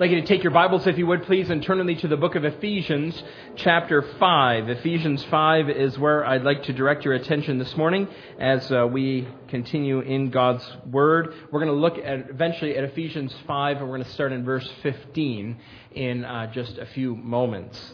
I'd like you to take your Bibles, if you would, please, and turn with me to the book of Ephesians, chapter 5. Ephesians 5 is where I'd like to direct your attention this morning as uh, we continue in God's Word. We're going to look at, eventually at Ephesians 5, and we're going to start in verse 15 in uh, just a few moments.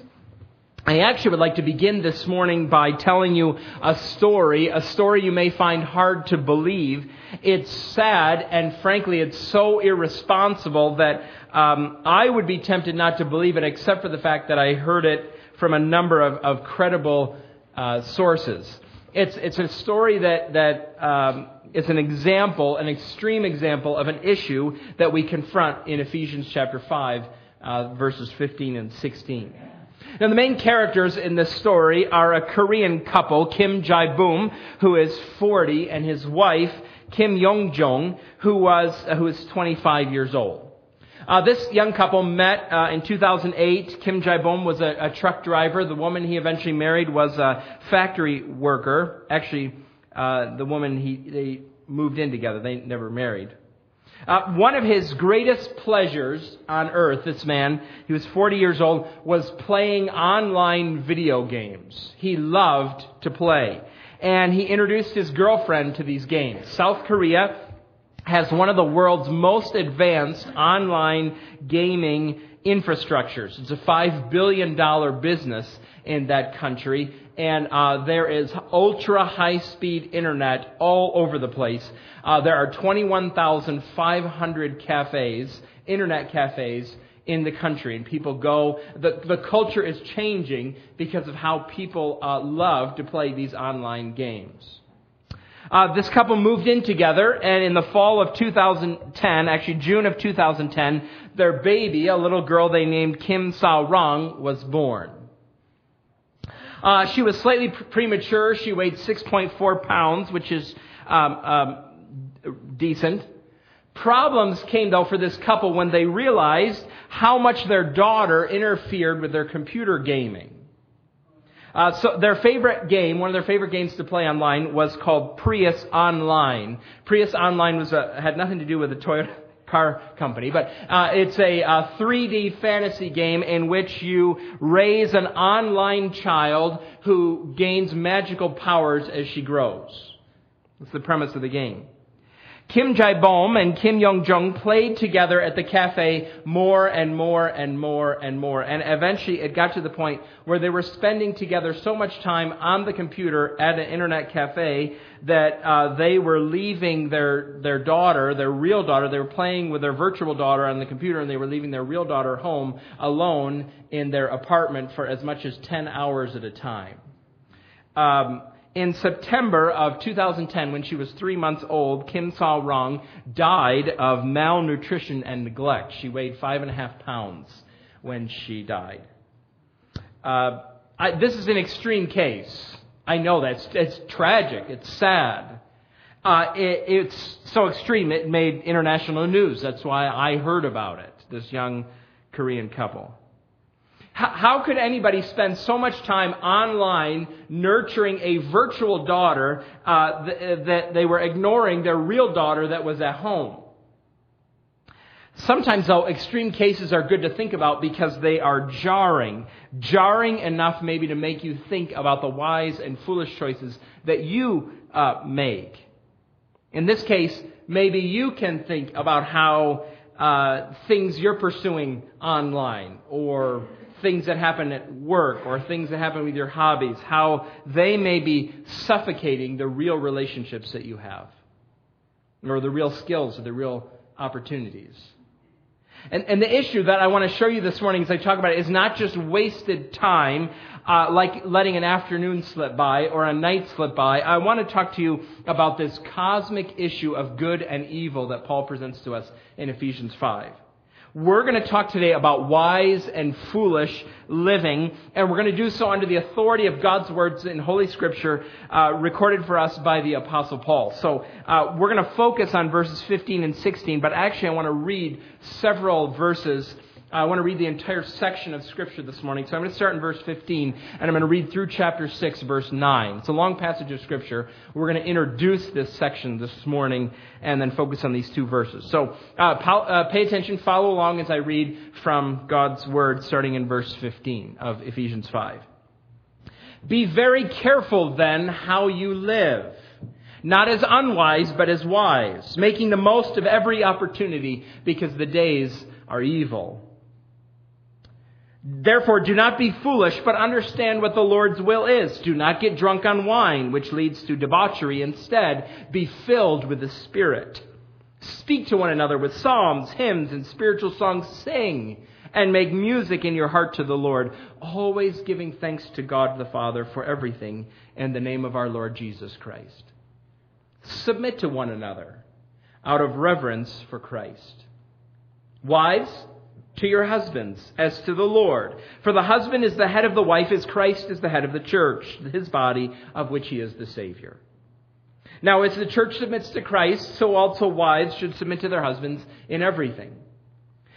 I actually would like to begin this morning by telling you a story, a story you may find hard to believe. It's sad, and frankly, it's so irresponsible that um, I would be tempted not to believe it, except for the fact that I heard it from a number of, of credible uh, sources. It's, it's a story that, that um, is an example, an extreme example of an issue that we confront in Ephesians chapter 5, uh, verses 15 and 16. Now, the main characters in this story are a Korean couple, Kim Jae-boom, who is 40, and his wife, Kim Yong-jong, who was, who is 25 years old. Uh, this young couple met uh, in 2008. Kim Jae-boom was a, a, truck driver. The woman he eventually married was a factory worker. Actually, uh, the woman he they moved in together. They never married. Uh, one of his greatest pleasures on earth, this man, he was 40 years old, was playing online video games. He loved to play. And he introduced his girlfriend to these games. South Korea has one of the world's most advanced online gaming infrastructures. It's a $5 billion business in that country, and uh, there is ultra high speed internet all over the place. Uh, there are 21,500 cafes, internet cafes, in the country, and people go. The, the culture is changing because of how people uh, love to play these online games. Uh, this couple moved in together, and in the fall of 2010, actually June of 2010, their baby, a little girl they named Kim Sao Rong, was born. Uh, she was slightly premature. She weighed 6.4 pounds, which is um, um, decent. Problems came, though, for this couple when they realized how much their daughter interfered with their computer gaming. Uh, so their favorite game, one of their favorite games to play online, was called Prius Online. Prius Online was a, had nothing to do with the Toyota car company, but uh, it's a, a 3D fantasy game in which you raise an online child who gains magical powers as she grows. That's the premise of the game. Kim Jae-boom and Kim Yong-jong played together at the cafe more and more and more and more. And eventually it got to the point where they were spending together so much time on the computer at an internet cafe that uh, they were leaving their, their daughter, their real daughter, they were playing with their virtual daughter on the computer and they were leaving their real daughter home alone in their apartment for as much as 10 hours at a time. Um, in September of 2010, when she was three months old, Kim Sao Rong died of malnutrition and neglect. She weighed five and a half pounds when she died. Uh, I, this is an extreme case. I know that. It's, it's tragic. It's sad. Uh, it, it's so extreme it made international news. That's why I heard about it, this young Korean couple. How could anybody spend so much time online nurturing a virtual daughter uh, that they were ignoring their real daughter that was at home? Sometimes, though, extreme cases are good to think about because they are jarring. Jarring enough, maybe, to make you think about the wise and foolish choices that you uh, make. In this case, maybe you can think about how uh, things you're pursuing online or things that happen at work or things that happen with your hobbies, how they may be suffocating the real relationships that you have, or the real skills or the real opportunities. And, and the issue that I want to show you this morning as I talk about it is not just wasted time, uh, like letting an afternoon slip by or a night slip by. I want to talk to you about this cosmic issue of good and evil that Paul presents to us in Ephesians 5. We're going to talk today about wise and foolish living, and we're going to do so under the authority of God's words in Holy Scripture uh, recorded for us by the Apostle Paul. So uh, we're going to focus on verses 15 and 16, but actually I want to read several verses I want to read the entire section of Scripture this morning. So I'm going to start in verse 15, and I'm going to read through chapter 6, verse 9. It's a long passage of Scripture. We're going to introduce this section this morning and then focus on these two verses. So uh, uh, pay attention, follow along as I read from God's Word, starting in verse 15 of Ephesians 5. Be very careful then how you live not as unwise, but as wise, making the most of every opportunity because the days are evil. Therefore, do not be foolish, but understand what the Lord's will is. Do not get drunk on wine, which leads to debauchery. Instead, be filled with the Spirit. Speak to one another with psalms, hymns, and spiritual songs. Sing and make music in your heart to the Lord, always giving thanks to God the Father for everything in the name of our Lord Jesus Christ. Submit to one another out of reverence for Christ. Wives, to your husbands as to the Lord. For the husband is the head of the wife as Christ is the head of the church, his body, of which he is the Savior. Now, as the church submits to Christ, so also wives should submit to their husbands in everything.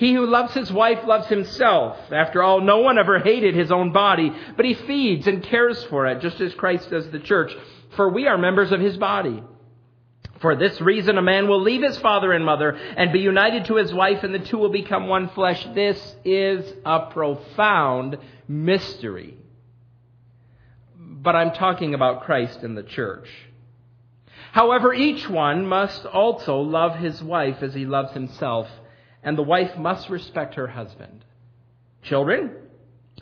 He who loves his wife loves himself. After all, no one ever hated his own body, but he feeds and cares for it, just as Christ does the church. For we are members of his body. For this reason, a man will leave his father and mother and be united to his wife, and the two will become one flesh. This is a profound mystery. But I'm talking about Christ and the church. However, each one must also love his wife as he loves himself and the wife must respect her husband. Children,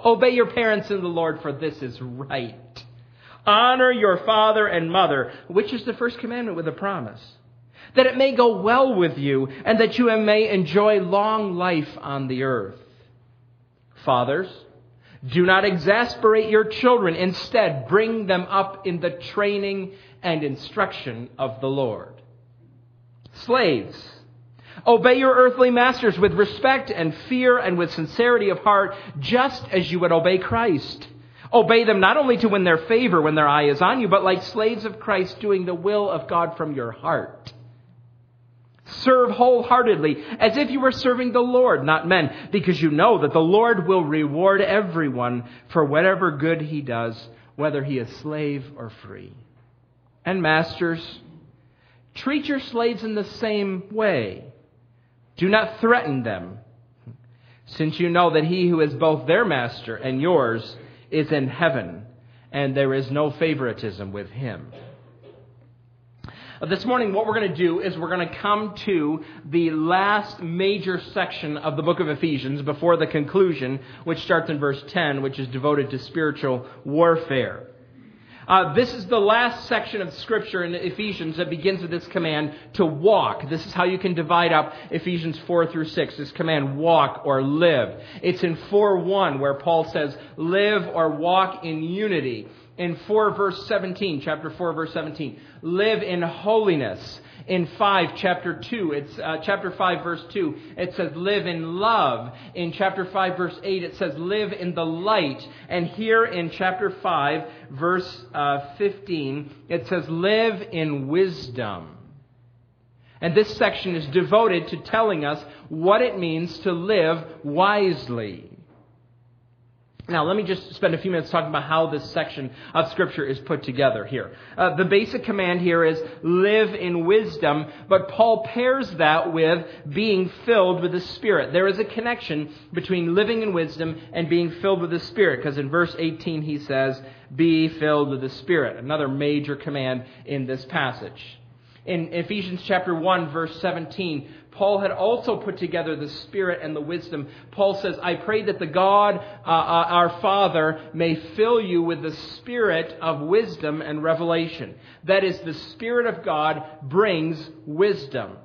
obey your parents in the Lord, for this is right. Honor your father and mother, which is the first commandment with a promise, that it may go well with you, and that you may enjoy long life on the earth. Fathers, do not exasperate your children. Instead, bring them up in the training and instruction of the Lord. Slaves, Obey your earthly masters with respect and fear and with sincerity of heart, just as you would obey Christ. Obey them not only to win their favor when their eye is on you, but like slaves of Christ, doing the will of God from your heart. Serve wholeheartedly, as if you were serving the Lord, not men, because you know that the Lord will reward everyone for whatever good he does, whether he is slave or free. And masters, treat your slaves in the same way. Do not threaten them, since you know that he who is both their master and yours is in heaven, and there is no favoritism with him. This morning, what we're going to do is we're going to come to the last major section of the book of Ephesians before the conclusion, which starts in verse 10, which is devoted to spiritual warfare. Uh, this is the last section of Scripture in Ephesians that begins with this command to walk. This is how you can divide up Ephesians 4 through 6. This command, walk or live. It's in 4 1 where Paul says, live or walk in unity. In 4 verse 17, chapter 4 verse 17, live in holiness. In 5 chapter 2 it's uh, chapter 5 verse 2 it says live in love. In chapter 5 verse 8 it says live in the light. And here in chapter 5 verse uh, 15 it says live in wisdom. And this section is devoted to telling us what it means to live wisely now, let me just spend a few minutes talking about how this section of Scripture is put together here. Uh, the basic command here is live in wisdom, but Paul pairs that with being filled with the Spirit. There is a connection between living in wisdom and being filled with the Spirit, because in verse 18 he says, Be filled with the Spirit. Another major command in this passage. In Ephesians chapter 1, verse 17, Paul had also put together the Spirit and the wisdom. Paul says, I pray that the God, uh, uh, our Father, may fill you with the Spirit of wisdom and revelation. That is, the Spirit of God brings wisdom.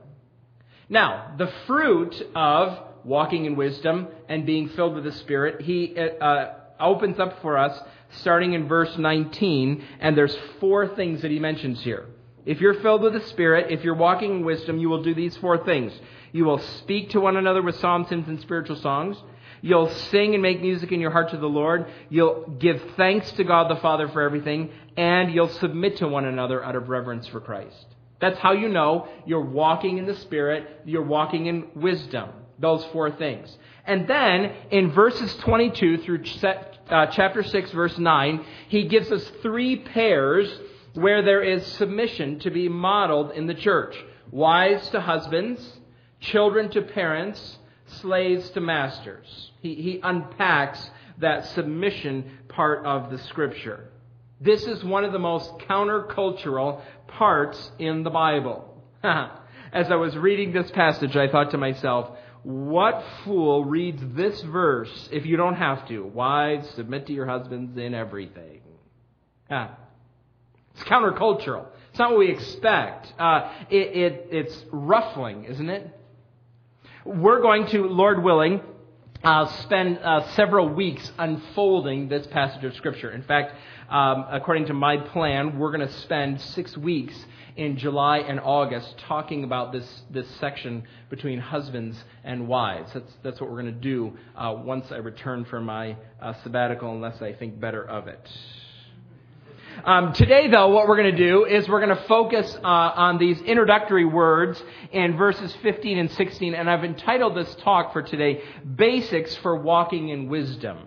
Now, the fruit of walking in wisdom and being filled with the Spirit, he, uh, uh opens up for us starting in verse 19, and there's four things that he mentions here. If you're filled with the Spirit, if you're walking in wisdom, you will do these four things. You will speak to one another with psalms, hymns, and spiritual songs. You'll sing and make music in your heart to the Lord. You'll give thanks to God the Father for everything. And you'll submit to one another out of reverence for Christ. That's how you know you're walking in the Spirit, you're walking in wisdom. Those four things. And then in verses 22 through uh, chapter 6, verse 9, he gives us three pairs where there is submission to be modeled in the church wives to husbands, children to parents, slaves to masters. He, he unpacks that submission part of the scripture. This is one of the most countercultural parts in the Bible. As I was reading this passage, I thought to myself, what fool reads this verse if you don't have to? Wives, submit to your husbands in everything. Ah. It's countercultural. It's not what we expect. Uh, it, it, it's ruffling, isn't it? We're going to, Lord willing, uh, spend uh, several weeks unfolding this passage of Scripture. In fact, um, according to my plan, we're going to spend six weeks in July and August talking about this, this section between husbands and wives. That's, that's what we're going to do uh, once I return from my uh, sabbatical, unless I think better of it. Um, today, though, what we're going to do is we're going to focus uh, on these introductory words in verses 15 and 16, and I've entitled this talk for today, Basics for Walking in Wisdom.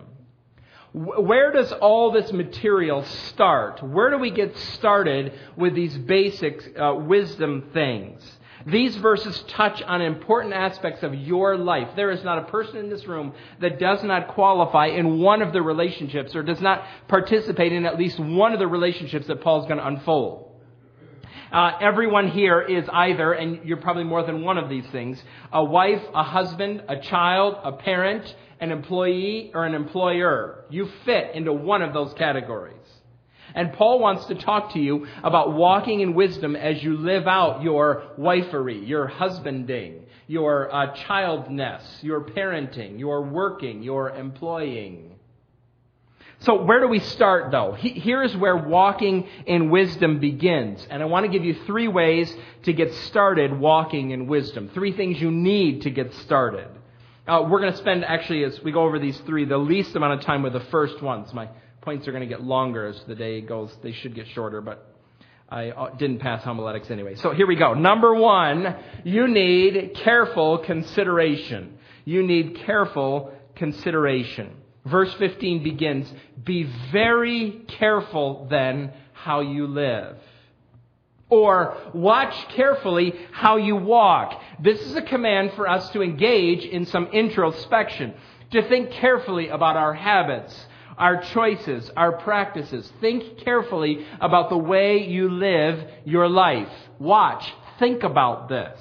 Where does all this material start? Where do we get started with these basic uh, wisdom things? These verses touch on important aspects of your life. There is not a person in this room that does not qualify in one of the relationships or does not participate in at least one of the relationships that Paul's going to unfold. Uh, everyone here is either, and you're probably more than one of these things, a wife, a husband, a child, a parent, an employee, or an employer. You fit into one of those categories. And Paul wants to talk to you about walking in wisdom as you live out your wifery, your husbanding, your uh, childness, your parenting, your working, your employing. So where do we start though? Here's where walking in wisdom begins. And I want to give you three ways to get started walking in wisdom. Three things you need to get started. Uh, we're going to spend actually, as we go over these three, the least amount of time with the first ones. My points are going to get longer as the day goes. They should get shorter, but I uh, didn't pass homiletics anyway. So here we go. Number one, you need careful consideration. You need careful consideration. Verse 15 begins, Be very careful then how you live. Or watch carefully how you walk. This is a command for us to engage in some introspection, to think carefully about our habits, our choices, our practices. Think carefully about the way you live your life. Watch. Think about this.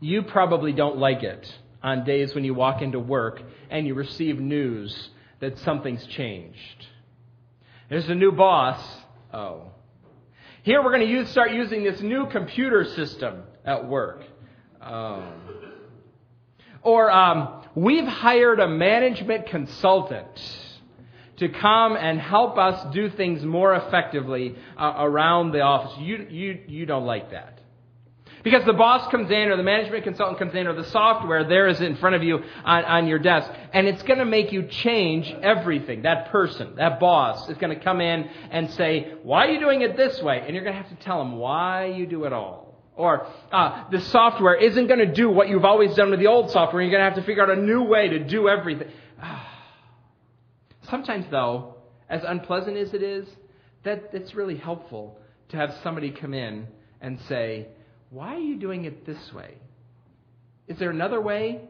You probably don't like it on days when you walk into work and you receive news that something's changed. There's a new boss. Oh. Here we're going to use, start using this new computer system at work. Oh. Or um, we've hired a management consultant to come and help us do things more effectively uh, around the office. You, you, you don't like that. Because the boss comes in, or the management consultant comes in, or the software there is in front of you on, on your desk, and it's going to make you change everything. That person, that boss, is going to come in and say, Why are you doing it this way? And you're going to have to tell them why you do it all. Or uh, the software isn't going to do what you've always done with the old software. You're going to have to figure out a new way to do everything. Sometimes, though, as unpleasant as it is, that it's really helpful to have somebody come in and say, "Why are you doing it this way? Is there another way?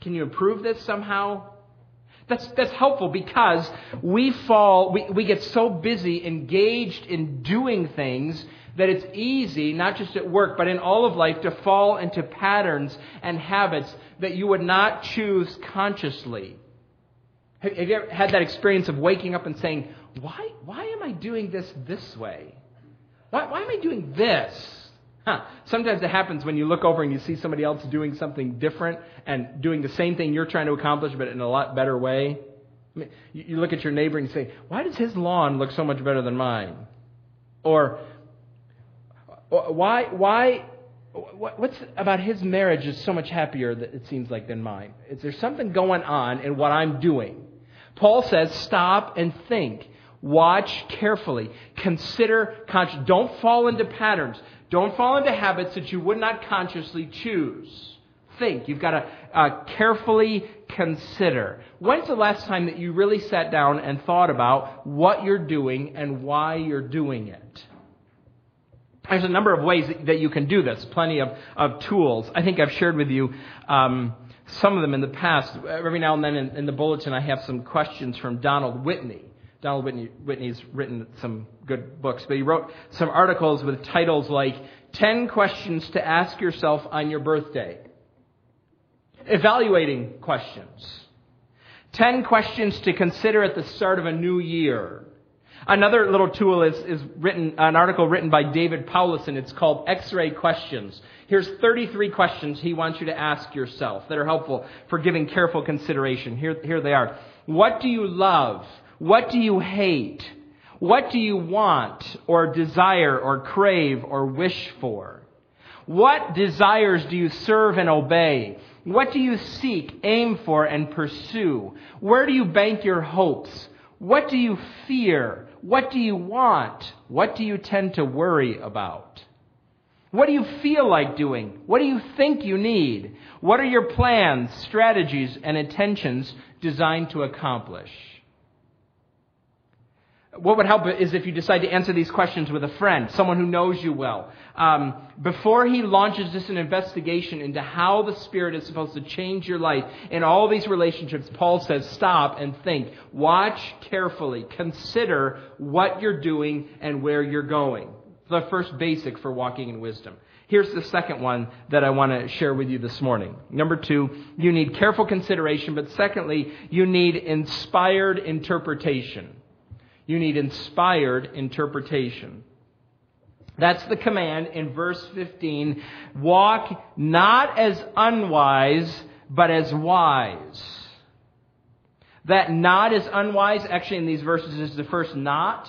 Can you improve this somehow?" That's, that's helpful because we fall, we, we get so busy engaged in doing things that it's easy, not just at work, but in all of life, to fall into patterns and habits that you would not choose consciously. Have you ever had that experience of waking up and saying, why, why am I doing this this way? Why, why am I doing this? Huh. Sometimes it happens when you look over and you see somebody else doing something different and doing the same thing you're trying to accomplish, but in a lot better way. I mean, you look at your neighbor and you say, Why does his lawn look so much better than mine? Or, Why, why, what's about his marriage is so much happier that it seems like than mine? Is there something going on in what I'm doing? Paul says, Stop and think. Watch carefully. Consider. Don't fall into patterns. Don't fall into habits that you would not consciously choose. Think. You've got to uh, carefully consider. When's the last time that you really sat down and thought about what you're doing and why you're doing it? There's a number of ways that you can do this, plenty of, of tools. I think I've shared with you um, some of them in the past. Every now and then in, in the bulletin, I have some questions from Donald Whitney. Donald Whitney, Whitney's written some good books, but he wrote some articles with titles like 10 Questions to Ask Yourself on Your Birthday, Evaluating Questions, 10 Questions to Consider at the Start of a New Year. Another little tool is, is written, an article written by David Powlison. It's called X-Ray Questions. Here's 33 questions he wants you to ask yourself that are helpful for giving careful consideration. Here, here they are. What do you love? What do you hate? What do you want or desire or crave or wish for? What desires do you serve and obey? What do you seek, aim for, and pursue? Where do you bank your hopes? What do you fear? What do you want? What do you tend to worry about? What do you feel like doing? What do you think you need? What are your plans, strategies, and intentions designed to accomplish? What would help is if you decide to answer these questions with a friend, someone who knows you well. Um, before he launches this an investigation into how the Spirit is supposed to change your life in all these relationships, Paul says, stop and think. Watch carefully. Consider what you're doing and where you're going. The first basic for walking in wisdom. Here's the second one that I want to share with you this morning. Number two, you need careful consideration, but secondly, you need inspired interpretation. You need inspired interpretation. That's the command in verse 15. Walk not as unwise, but as wise. That not as unwise, actually in these verses is the first not.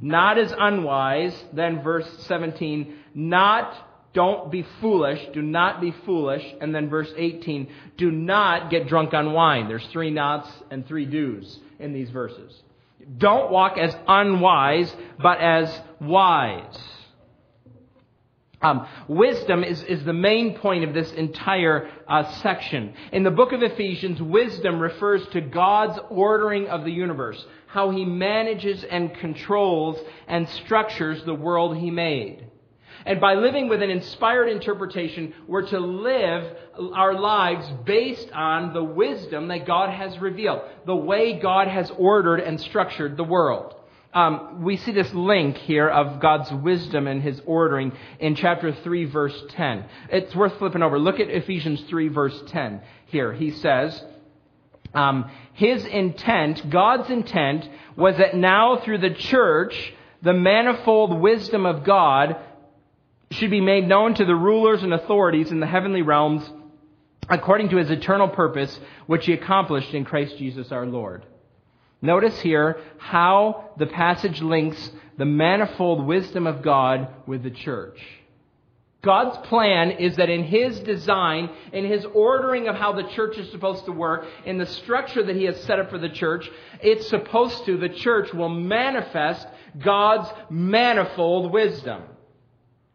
Not as unwise. Then verse 17, not, don't be foolish. Do not be foolish. And then verse 18, do not get drunk on wine. There's three nots and three do's in these verses. Don't walk as unwise, but as wise. Um, wisdom is, is the main point of this entire uh, section. In the book of Ephesians, wisdom refers to God's ordering of the universe, how he manages and controls and structures the world he made. And by living with an inspired interpretation, we're to live our lives based on the wisdom that God has revealed, the way God has ordered and structured the world. Um, we see this link here of God's wisdom and His ordering in chapter 3, verse 10. It's worth flipping over. Look at Ephesians 3, verse 10 here. He says, um, His intent, God's intent, was that now through the church, the manifold wisdom of God should be made known to the rulers and authorities in the heavenly realms according to his eternal purpose, which he accomplished in Christ Jesus our Lord. Notice here how the passage links the manifold wisdom of God with the church. God's plan is that in His design, in His ordering of how the church is supposed to work, in the structure that He has set up for the church, it's supposed to, the church will manifest God's manifold wisdom.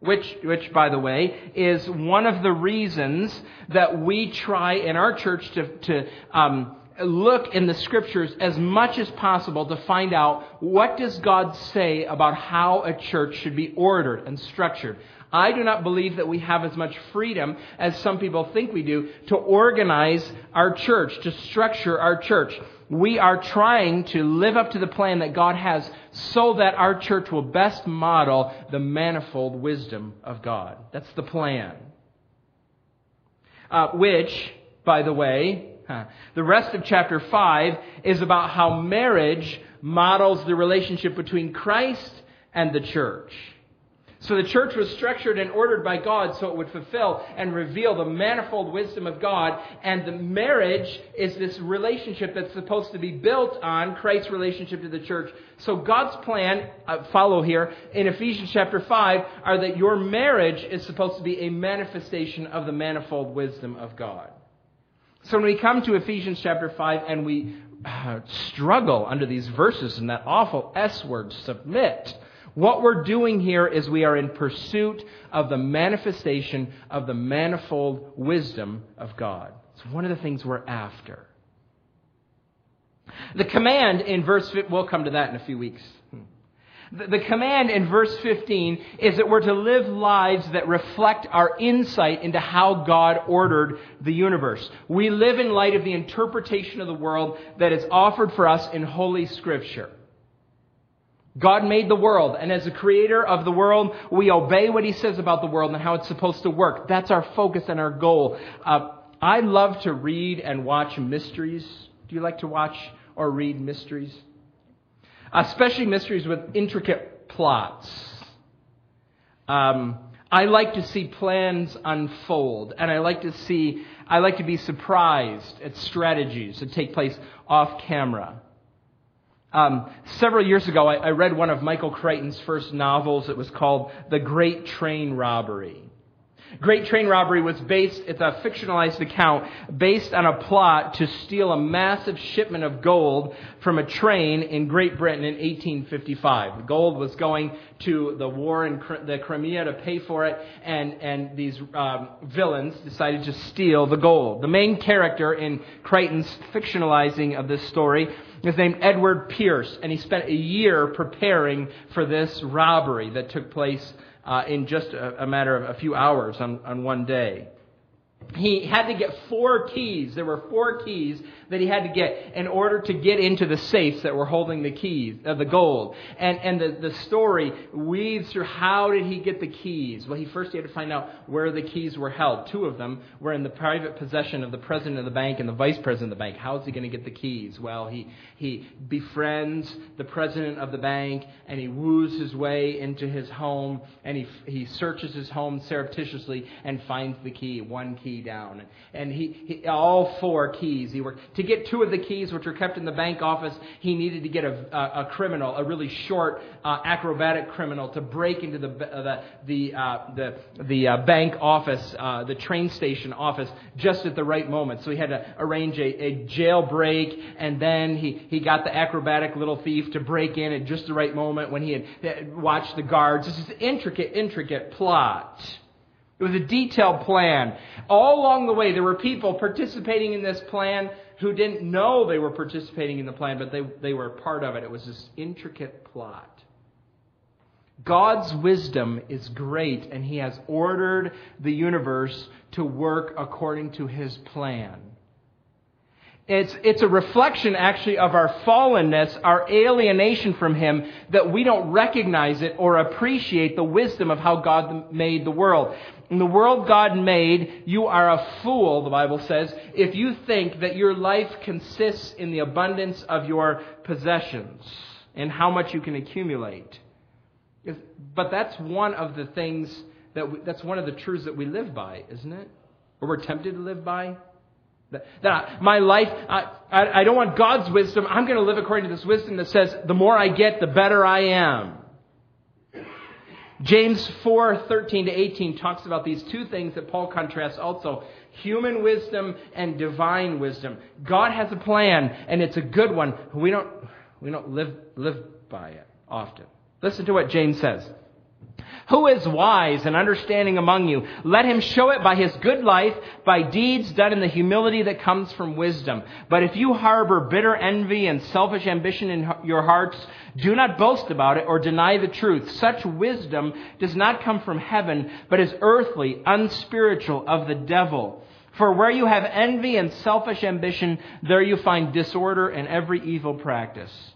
Which, which, by the way, is one of the reasons that we try in our church to, to um, look in the scriptures as much as possible to find out what does God say about how a church should be ordered and structured. I do not believe that we have as much freedom as some people think we do to organize our church, to structure our church we are trying to live up to the plan that God has so that our church will best model the manifold wisdom of God. That's the plan. Uh, which, by the way, huh, the rest of chapter 5 is about how marriage models the relationship between Christ and the church. So the church was structured and ordered by God so it would fulfill and reveal the manifold wisdom of God. And the marriage is this relationship that's supposed to be built on Christ's relationship to the church. So God's plan, uh, follow here, in Ephesians chapter 5, are that your marriage is supposed to be a manifestation of the manifold wisdom of God. So when we come to Ephesians chapter 5 and we uh, struggle under these verses and that awful S word, submit, what we're doing here is we are in pursuit of the manifestation of the manifold wisdom of God. It's one of the things we're after. The command in verse, we'll come to that in a few weeks. The command in verse 15 is that we're to live lives that reflect our insight into how God ordered the universe. We live in light of the interpretation of the world that is offered for us in Holy Scripture. God made the world, and as a creator of the world, we obey what he says about the world and how it's supposed to work. That's our focus and our goal. Uh, I love to read and watch mysteries. Do you like to watch or read mysteries? Especially mysteries with intricate plots. Um, I like to see plans unfold, and I like to see, I like to be surprised at strategies that take place off camera. Um, several years ago, I, I, read one of Michael Crichton's first novels. It was called The Great Train Robbery. Great Train Robbery was based, it's a fictionalized account, based on a plot to steal a massive shipment of gold from a train in Great Britain in 1855. The gold was going to the war in the Crimea to pay for it, and, and these um, villains decided to steal the gold. The main character in Crichton's fictionalizing of this story is named Edward Pierce, and he spent a year preparing for this robbery that took place uh, in just a, a, matter of a few hours on, on one day he had to get four keys. There were four keys that he had to get in order to get into the safes that were holding the keys, uh, the gold. And, and the, the story weaves through how did he get the keys? Well, he first he had to find out where the keys were held. Two of them were in the private possession of the president of the bank and the vice president of the bank. How is he going to get the keys? Well, he, he befriends the president of the bank and he woos his way into his home and he, he searches his home surreptitiously and finds the key, one key down. And he, he, all four keys. He worked. To get two of the keys, which were kept in the bank office, he needed to get a, a, a criminal, a really short, uh, acrobatic criminal, to break into the uh, the the uh, the, the uh, bank office, uh, the train station office, just at the right moment. So he had to arrange a, a jailbreak, and then he he got the acrobatic little thief to break in at just the right moment when he had watched the guards. This is an intricate, intricate plot. It was a detailed plan. All along the way, there were people participating in this plan who didn't know they were participating in the plan, but they, they were part of it. It was this intricate plot. God's wisdom is great, and He has ordered the universe to work according to His plan. It's, it's a reflection, actually, of our fallenness, our alienation from Him, that we don't recognize it or appreciate the wisdom of how God made the world. In the world God made, you are a fool, the Bible says, if you think that your life consists in the abundance of your possessions and how much you can accumulate. But that's one of the things that we, that's one of the truths that we live by, isn't it? Or we're tempted to live by. That my life, I, I, I don't want God's wisdom. I'm going to live according to this wisdom that says, the more I get, the better I am. James 4, 13 to 18 talks about these two things that Paul contrasts also. Human wisdom and divine wisdom. God has a plan, and it's a good one. We don't, we don't live, live by it often. Listen to what James says. Who is wise and understanding among you? Let him show it by his good life, by deeds done in the humility that comes from wisdom. But if you harbor bitter envy and selfish ambition in your hearts, do not boast about it or deny the truth. Such wisdom does not come from heaven, but is earthly, unspiritual, of the devil. For where you have envy and selfish ambition, there you find disorder and every evil practice.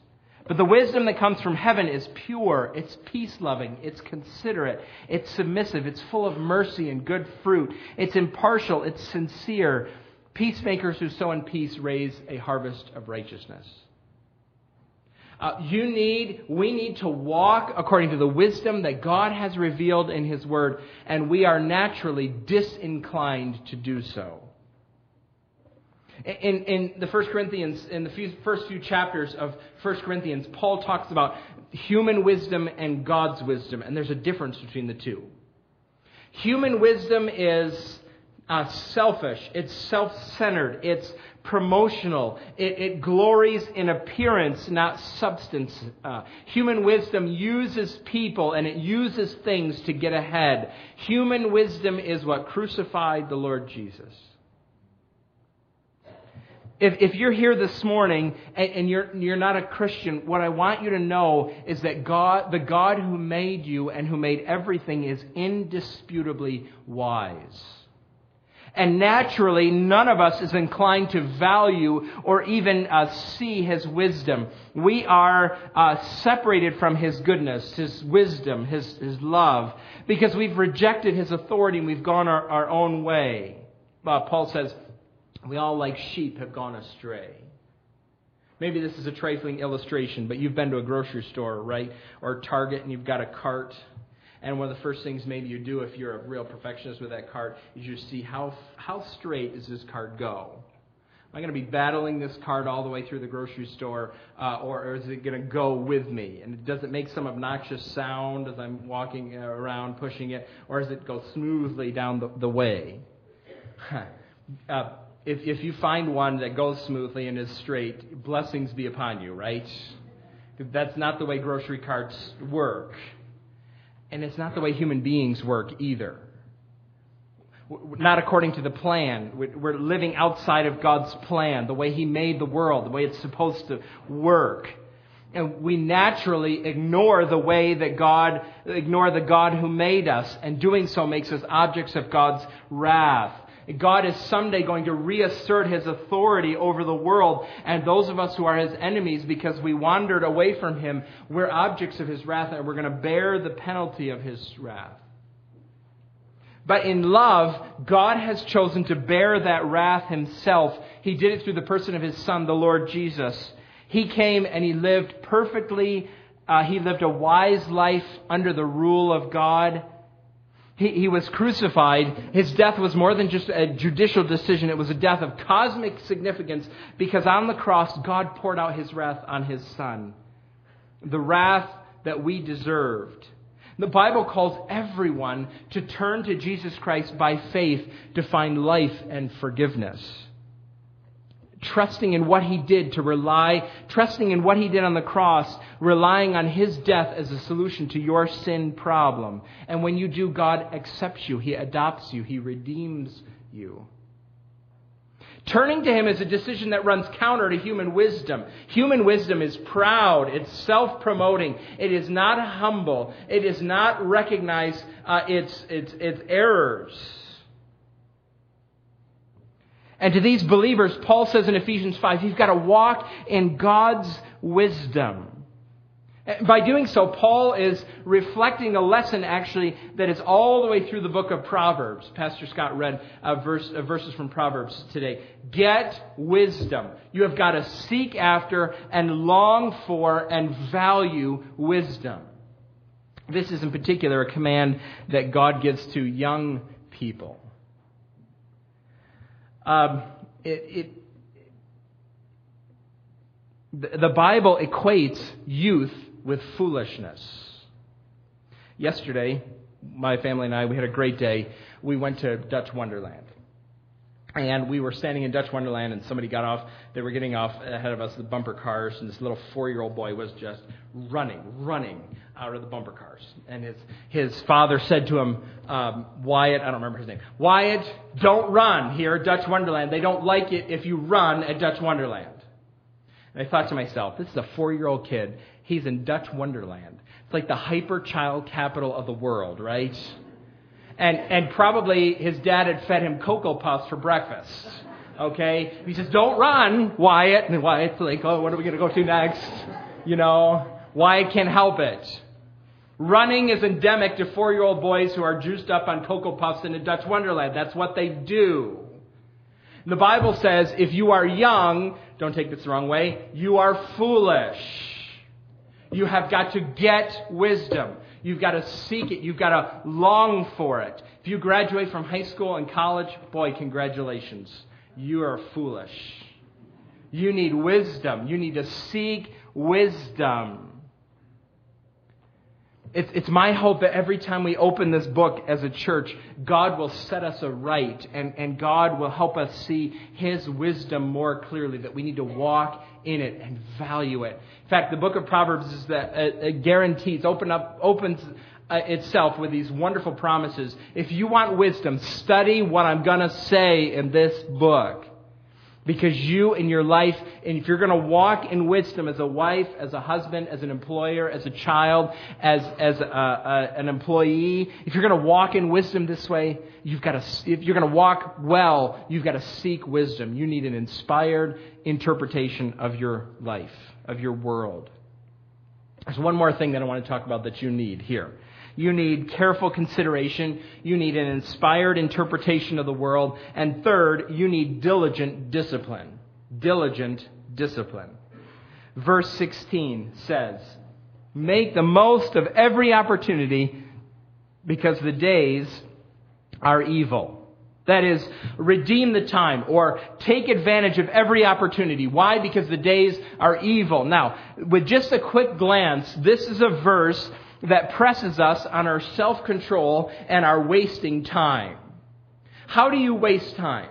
But the wisdom that comes from heaven is pure, it's peace loving, it's considerate, it's submissive, it's full of mercy and good fruit, it's impartial, it's sincere. Peacemakers who sow in peace raise a harvest of righteousness. Uh, you need, we need to walk according to the wisdom that God has revealed in His Word, and we are naturally disinclined to do so. In, in the First Corinthians, in the few, first few chapters of First Corinthians, Paul talks about human wisdom and God's wisdom, and there's a difference between the two. Human wisdom is uh, selfish, it's self centered, it's promotional, it, it, glories in appearance, not substance. Uh, human wisdom uses people and it uses things to get ahead. Human wisdom is what crucified the Lord Jesus. If, if you're here this morning and, and, you're, you're not a Christian, what I want you to know is that God, the God who made you and who made everything is indisputably wise. And naturally, none of us is inclined to value or even uh, see his wisdom. We are uh, separated from his goodness, his wisdom, his, his love, because we've rejected his authority and we've gone our, our own way. Uh, Paul says, we all, like sheep, have gone astray. Maybe this is a trifling illustration, but you've been to a grocery store, right? Or Target, and you've got a cart. And one of the first things maybe you do if you're a real perfectionist with that cart is you see how, how straight does this cart go? Am I going to be battling this cart all the way through the grocery store, uh, or, or, is it going to go with me? And does it make some obnoxious sound as I'm walking around pushing it, or does it go smoothly down the, the way? uh, if, if you find one that goes smoothly and is straight, blessings be upon you, right? That's not the way grocery carts work. And it's not the way human beings work either. Not according to the plan. We're living outside of God's plan, the way He made the world, the way it's supposed to work. And we naturally ignore the way that God, ignore the God who made us, and doing so makes us objects of God's wrath. God is someday going to reassert his authority over the world, and those of us who are his enemies because we wandered away from him, we're objects of his wrath, and we're going to bear the penalty of his wrath. But in love, God has chosen to bear that wrath himself. He did it through the person of his Son, the Lord Jesus. He came and he lived perfectly. Uh, he lived a wise life under the rule of God. He, he was crucified. His death was more than just a judicial decision. It was a death of cosmic significance because on the cross, God poured out his wrath on his son. The wrath that we deserved. The Bible calls everyone to turn to Jesus Christ by faith to find life and forgiveness trusting in what he did to rely, trusting in what he did on the cross, relying on his death as a solution to your sin problem. And when you do, God accepts you, he adopts you, he redeems you. Turning to him is a decision that runs counter to human wisdom. Human wisdom is proud, it's self promoting, it is not humble, it does not recognize uh, its, its, its errors. And to these believers, Paul says in Ephesians 5, you've got to walk in God's wisdom. By doing so, Paul is reflecting a lesson actually that is all the way through the book of Proverbs. Pastor Scott read verse, verses from Proverbs today. Get wisdom. You have got to seek after and long for and value wisdom. This is in particular a command that God gives to young people. Um, it, it, the Bible equates youth with foolishness. Yesterday, my family and I, we had a great day. We went to Dutch Wonderland. And we were standing in Dutch Wonderland, and somebody got off. They were getting off ahead of us, the bumper cars, and this little four-year-old boy was just running, running out of the bumper cars. And his his father said to him, um, Wyatt, I don't remember his name. Wyatt, don't run here at Dutch Wonderland. They don't like it if you run at Dutch Wonderland. And I thought to myself, this is a four-year-old kid. He's in Dutch Wonderland. It's like the hyper child capital of the world, right? And, and probably his dad had fed him Cocoa Puffs for breakfast. Okay? He says, don't run, Wyatt. And Wyatt's like, oh, what are we going to go to next? You know, Wyatt can't help it. Running is endemic to four year old boys who are juiced up on Cocoa Puffs in a Dutch Wonderland. That's what they do. The Bible says if you are young, don't take this the wrong way, you are foolish. You have got to get wisdom. You've got to seek it. You've got to long for it. If you graduate from high school and college, boy, congratulations. You are foolish. You need wisdom. You need to seek wisdom. It's, it's my hope that every time we open this book as a church, God will set us aright and, and God will help us see His wisdom more clearly, that we need to walk in it and value it. In fact, the book of Proverbs is that uh, uh, guarantees, open up, opens uh, itself with these wonderful promises. If you want wisdom, study what I'm going to say in this book. Because you in your life, and if you're going to walk in wisdom as a wife, as a husband, as an employer, as a child, as, as a, a, an employee, if you're going to walk in wisdom this way, you've got to, if you're going to walk well, you've got to seek wisdom. You need an inspired interpretation of your life, of your world. There's one more thing that I want to talk about that you need here. You need careful consideration. You need an inspired interpretation of the world. And third, you need diligent discipline. Diligent discipline. Verse 16 says, Make the most of every opportunity because the days are evil. That is, redeem the time or take advantage of every opportunity. Why? Because the days are evil. Now, with just a quick glance, this is a verse that presses us on our self control and our wasting time. How do you waste time?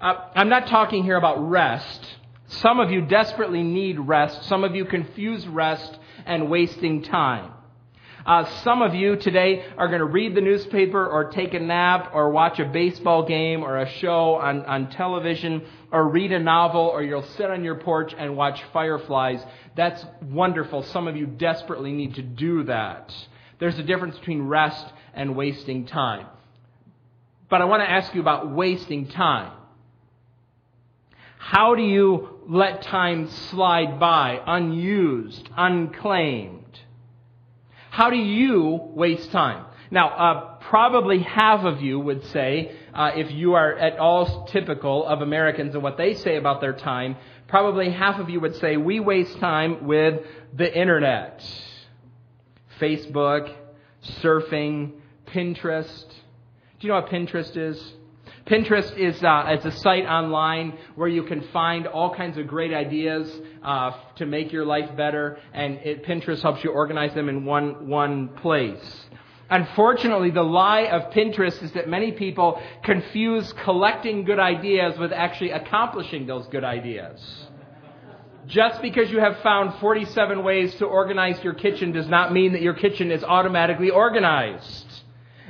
Uh, I'm not talking here about rest. Some of you desperately need rest. Some of you confuse rest and wasting time. Uh, some of you today are going to read the newspaper or take a nap or watch a baseball game or a show on, on television or read a novel or you'll sit on your porch and watch fireflies. That's wonderful. Some of you desperately need to do that. There's a difference between rest and wasting time. But I want to ask you about wasting time. How do you let time slide by unused, unclaimed? How do you waste time? Now, uh, probably half of you would say, uh, if you are at all typical of Americans and what they say about their time, probably half of you would say, we waste time with the internet. Facebook, surfing, Pinterest. Do you know what Pinterest is? Pinterest is uh, it's a site online where you can find all kinds of great ideas uh, to make your life better, and it, Pinterest helps you organize them in one one place. Unfortunately, the lie of Pinterest is that many people confuse collecting good ideas with actually accomplishing those good ideas. Just because you have found 47 ways to organize your kitchen does not mean that your kitchen is automatically organized.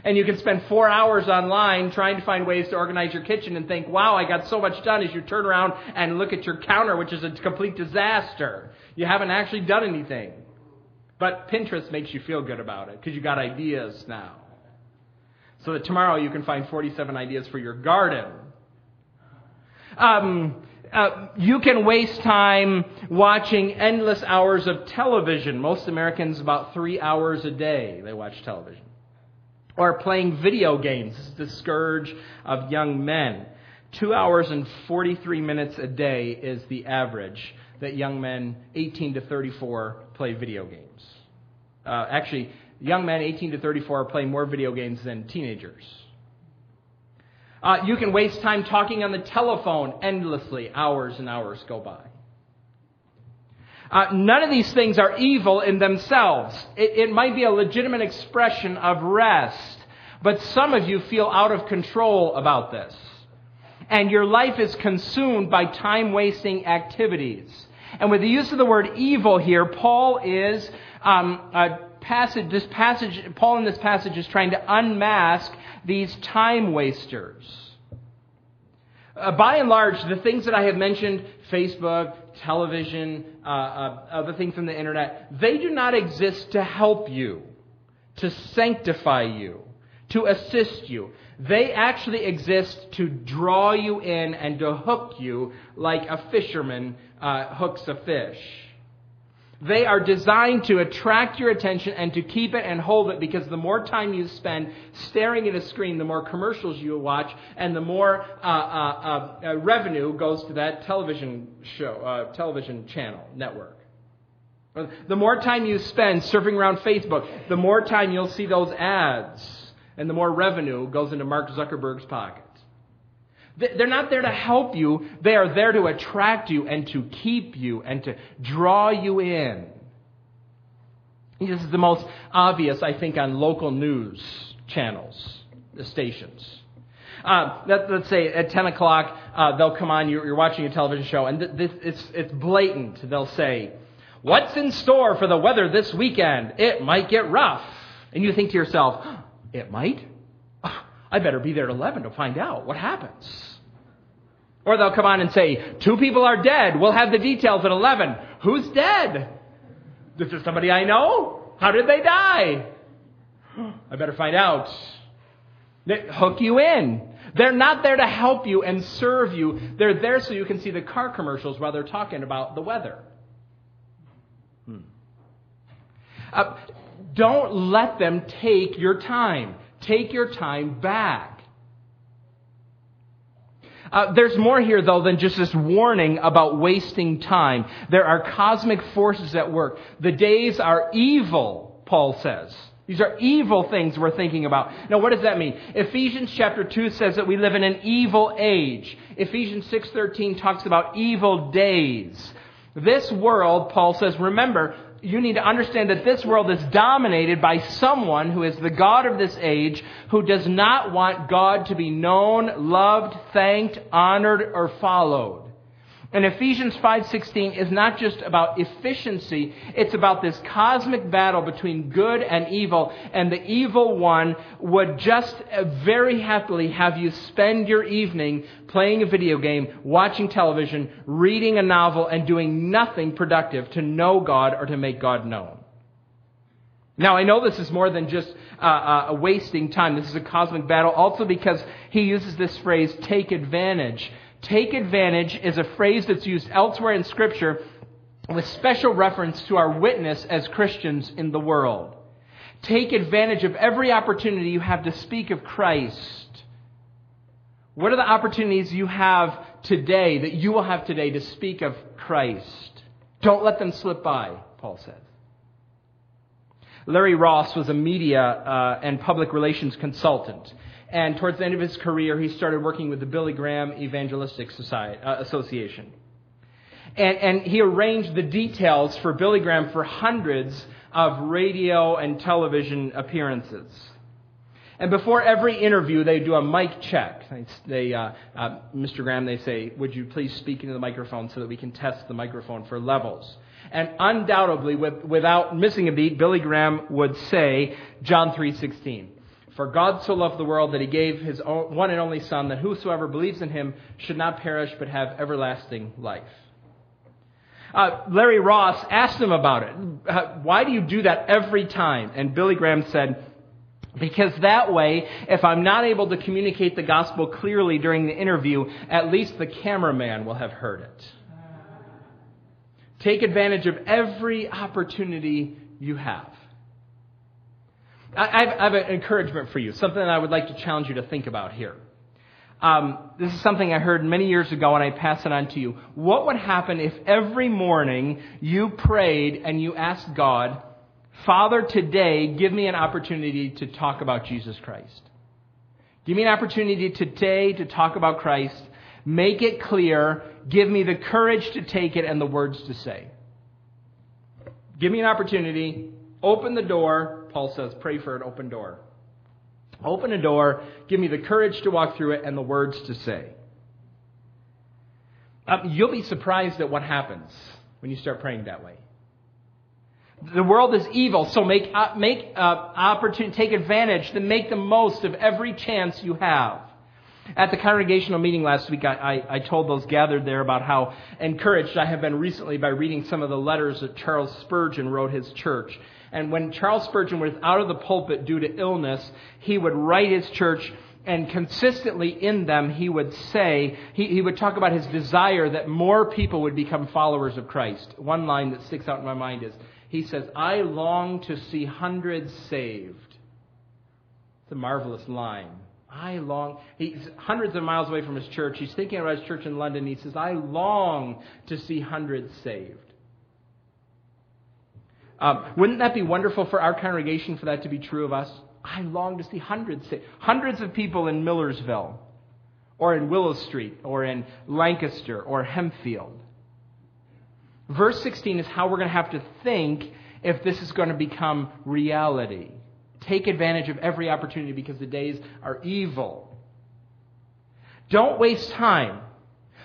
And you can spend four hours online trying to find ways to organize your kitchen and think, wow, I got so much done as you turn around and look at your counter, which is a complete disaster. You haven't actually done anything. But Pinterest makes you feel good about it because you got ideas now. So that tomorrow you can find 47 ideas for your garden. Um, uh, you can waste time watching endless hours of television. Most Americans, about three hours a day, they watch television or playing video games. This is the scourge of young men. Two hours and 43 minutes a day is the average that young men 18 to 34 play video games. Uh, actually, young men 18 to 34 play more video games than teenagers. Uh, you can waste time talking on the telephone endlessly. Hours and hours go by. Uh, none of these things are evil in themselves. It, it might be a legitimate expression of rest, but some of you feel out of control about this. And your life is consumed by time wasting activities. And with the use of the word evil here, Paul is, um, passage, this passage, Paul in this passage is trying to unmask these time wasters. Uh, by and large, the things that I have mentioned, Facebook, television, uh, uh, other things from the internet, they do not exist to help you, to sanctify you, to assist you. They actually exist to draw you in and to hook you like a fisherman uh, hooks a fish. They are designed to attract your attention and to keep it and hold it because the more time you spend staring at a screen, the more commercials you watch, and the more uh, uh, uh, revenue goes to that television show, uh, television channel, network. The more time you spend surfing around Facebook, the more time you'll see those ads, and the more revenue goes into Mark Zuckerberg's pocket. They're not there to help you, they are there to attract you and to keep you and to draw you in. This is the most obvious, I think, on local news channels, the stations. Uh, let, us say at 10 o'clock, uh, they'll come on, you're, you're, watching a television show, and th- this, it's, it's blatant. They'll say, What's in store for the weather this weekend? It might get rough. And you think to yourself, It might? I better be there at 11 to find out what happens. Or they'll come on and say, Two people are dead. We'll have the details at 11. Who's dead? This Is somebody I know? How did they die? I better find out. They hook you in. They're not there to help you and serve you. They're there so you can see the car commercials while they're talking about the weather. Hmm. Uh, don't let them take your time. Take your time back. Uh, there's more here, though, than just this warning about wasting time. There are cosmic forces at work. The days are evil, Paul says. These are evil things we're thinking about. Now, what does that mean? Ephesians chapter 2 says that we live in an evil age. Ephesians 6.13 talks about evil days. This world, Paul says, remember, you need to understand that this world is dominated by someone who is the God of this age who does not want God to be known, loved, thanked, honored, or followed. And Ephesians 5:16 is not just about efficiency, it's about this cosmic battle between good and evil, and the evil one would just very happily have you spend your evening playing a video game, watching television, reading a novel and doing nothing productive to know God or to make God known. Now, I know this is more than just uh, uh, wasting time. This is a cosmic battle, also because he uses this phrase, take advantage Take advantage is a phrase that's used elsewhere in Scripture with special reference to our witness as Christians in the world. Take advantage of every opportunity you have to speak of Christ. What are the opportunities you have today that you will have today to speak of Christ? Don't let them slip by, Paul says. Larry Ross was a media uh, and public relations consultant. And towards the end of his career, he started working with the Billy Graham Evangelistic Society, uh, Association. And, and he arranged the details for Billy Graham for hundreds of radio and television appearances. And before every interview, they do a mic check. They, uh, uh, Mr. Graham, they say, "Would you please speak into the microphone so that we can test the microphone for levels?" And undoubtedly, with, without missing a beat, Billy Graham would say John three sixteen. For God so loved the world that he gave his one and only Son, that whosoever believes in him should not perish but have everlasting life. Uh, Larry Ross asked him about it. Uh, why do you do that every time? And Billy Graham said, because that way, if I'm not able to communicate the gospel clearly during the interview, at least the cameraman will have heard it. Take advantage of every opportunity you have. I have, an encouragement for you, something that I would like to challenge you to think about here. Um, this is something I heard many years ago, and I pass it on to you. What would happen if every morning you prayed and you asked God, Father, today, give me an opportunity to talk about Jesus Christ? Give me an opportunity today to talk about Christ. Make it clear. Give me the courage to take it and the words to say. Give me an opportunity. Open the door. Paul says, pray for an open door. Open a door, give me the courage to walk through it and the words to say. Um, you'll be surprised at what happens when you start praying that way. The world is evil, so make, uh, make uh, opportunity, take advantage, to make the most of every chance you have. At the congregational meeting last week, I, I, I, told those gathered there about how encouraged I have been recently by reading some of the letters that Charles Spurgeon wrote his church. And when Charles Spurgeon was out of the pulpit due to illness, he would write his church and consistently in them he would say, he, he would talk about his desire that more people would become followers of Christ. One line that sticks out in my mind is, he says, I long to see hundreds saved. It's a marvelous line. I long, he's hundreds of miles away from his church. He's thinking about his church in London. He says, I long to see hundreds saved. Um, wouldn't that be wonderful for our congregation for that to be true of us? I long to see hundreds, hundreds of people in Millersville, or in Willow Street, or in Lancaster, or Hempfield. Verse 16 is how we're going to have to think if this is going to become reality. Take advantage of every opportunity because the days are evil. Don't waste time.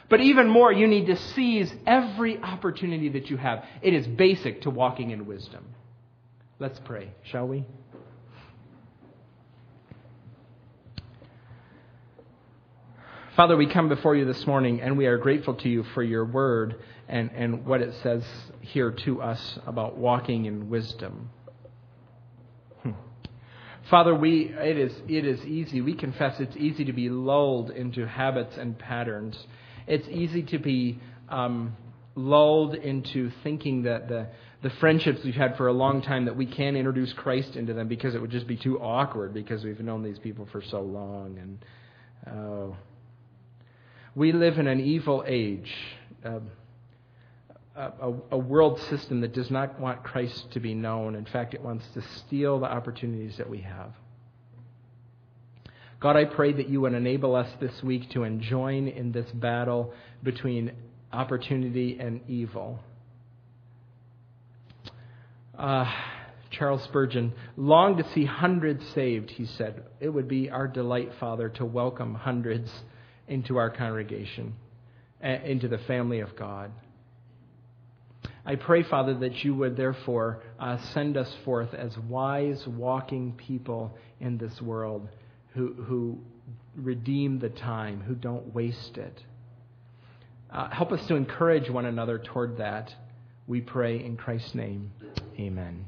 But even more, you need to seize every opportunity that you have. It is basic to walking in wisdom. Let's pray, shall we? Father, we come before you this morning and we are grateful to you for your word and, and what it says here to us about walking in wisdom. Father, we, it, is, it is easy. We confess it's easy to be lulled into habits and patterns. It's easy to be um, lulled into thinking that the, the friendships we've had for a long time that we can't introduce Christ into them because it would just be too awkward because we've known these people for so long. And oh, we live in an evil age. Uh, a, a, world system that does not want Christ to be known. In fact, it wants to steal the opportunities that we have. God, I pray that you would enable us this week to join in this battle between opportunity and evil. Uh, Charles Spurgeon longed to see hundreds saved, he said. It would be our delight, Father, to welcome hundreds into our congregation, into the family of God. I pray, Father, that you would therefore uh, send us forth as wise, walking people in this world who, who redeem the time, who don't waste it. Uh, help us to encourage one another toward that. We pray in Christ's name. Amen.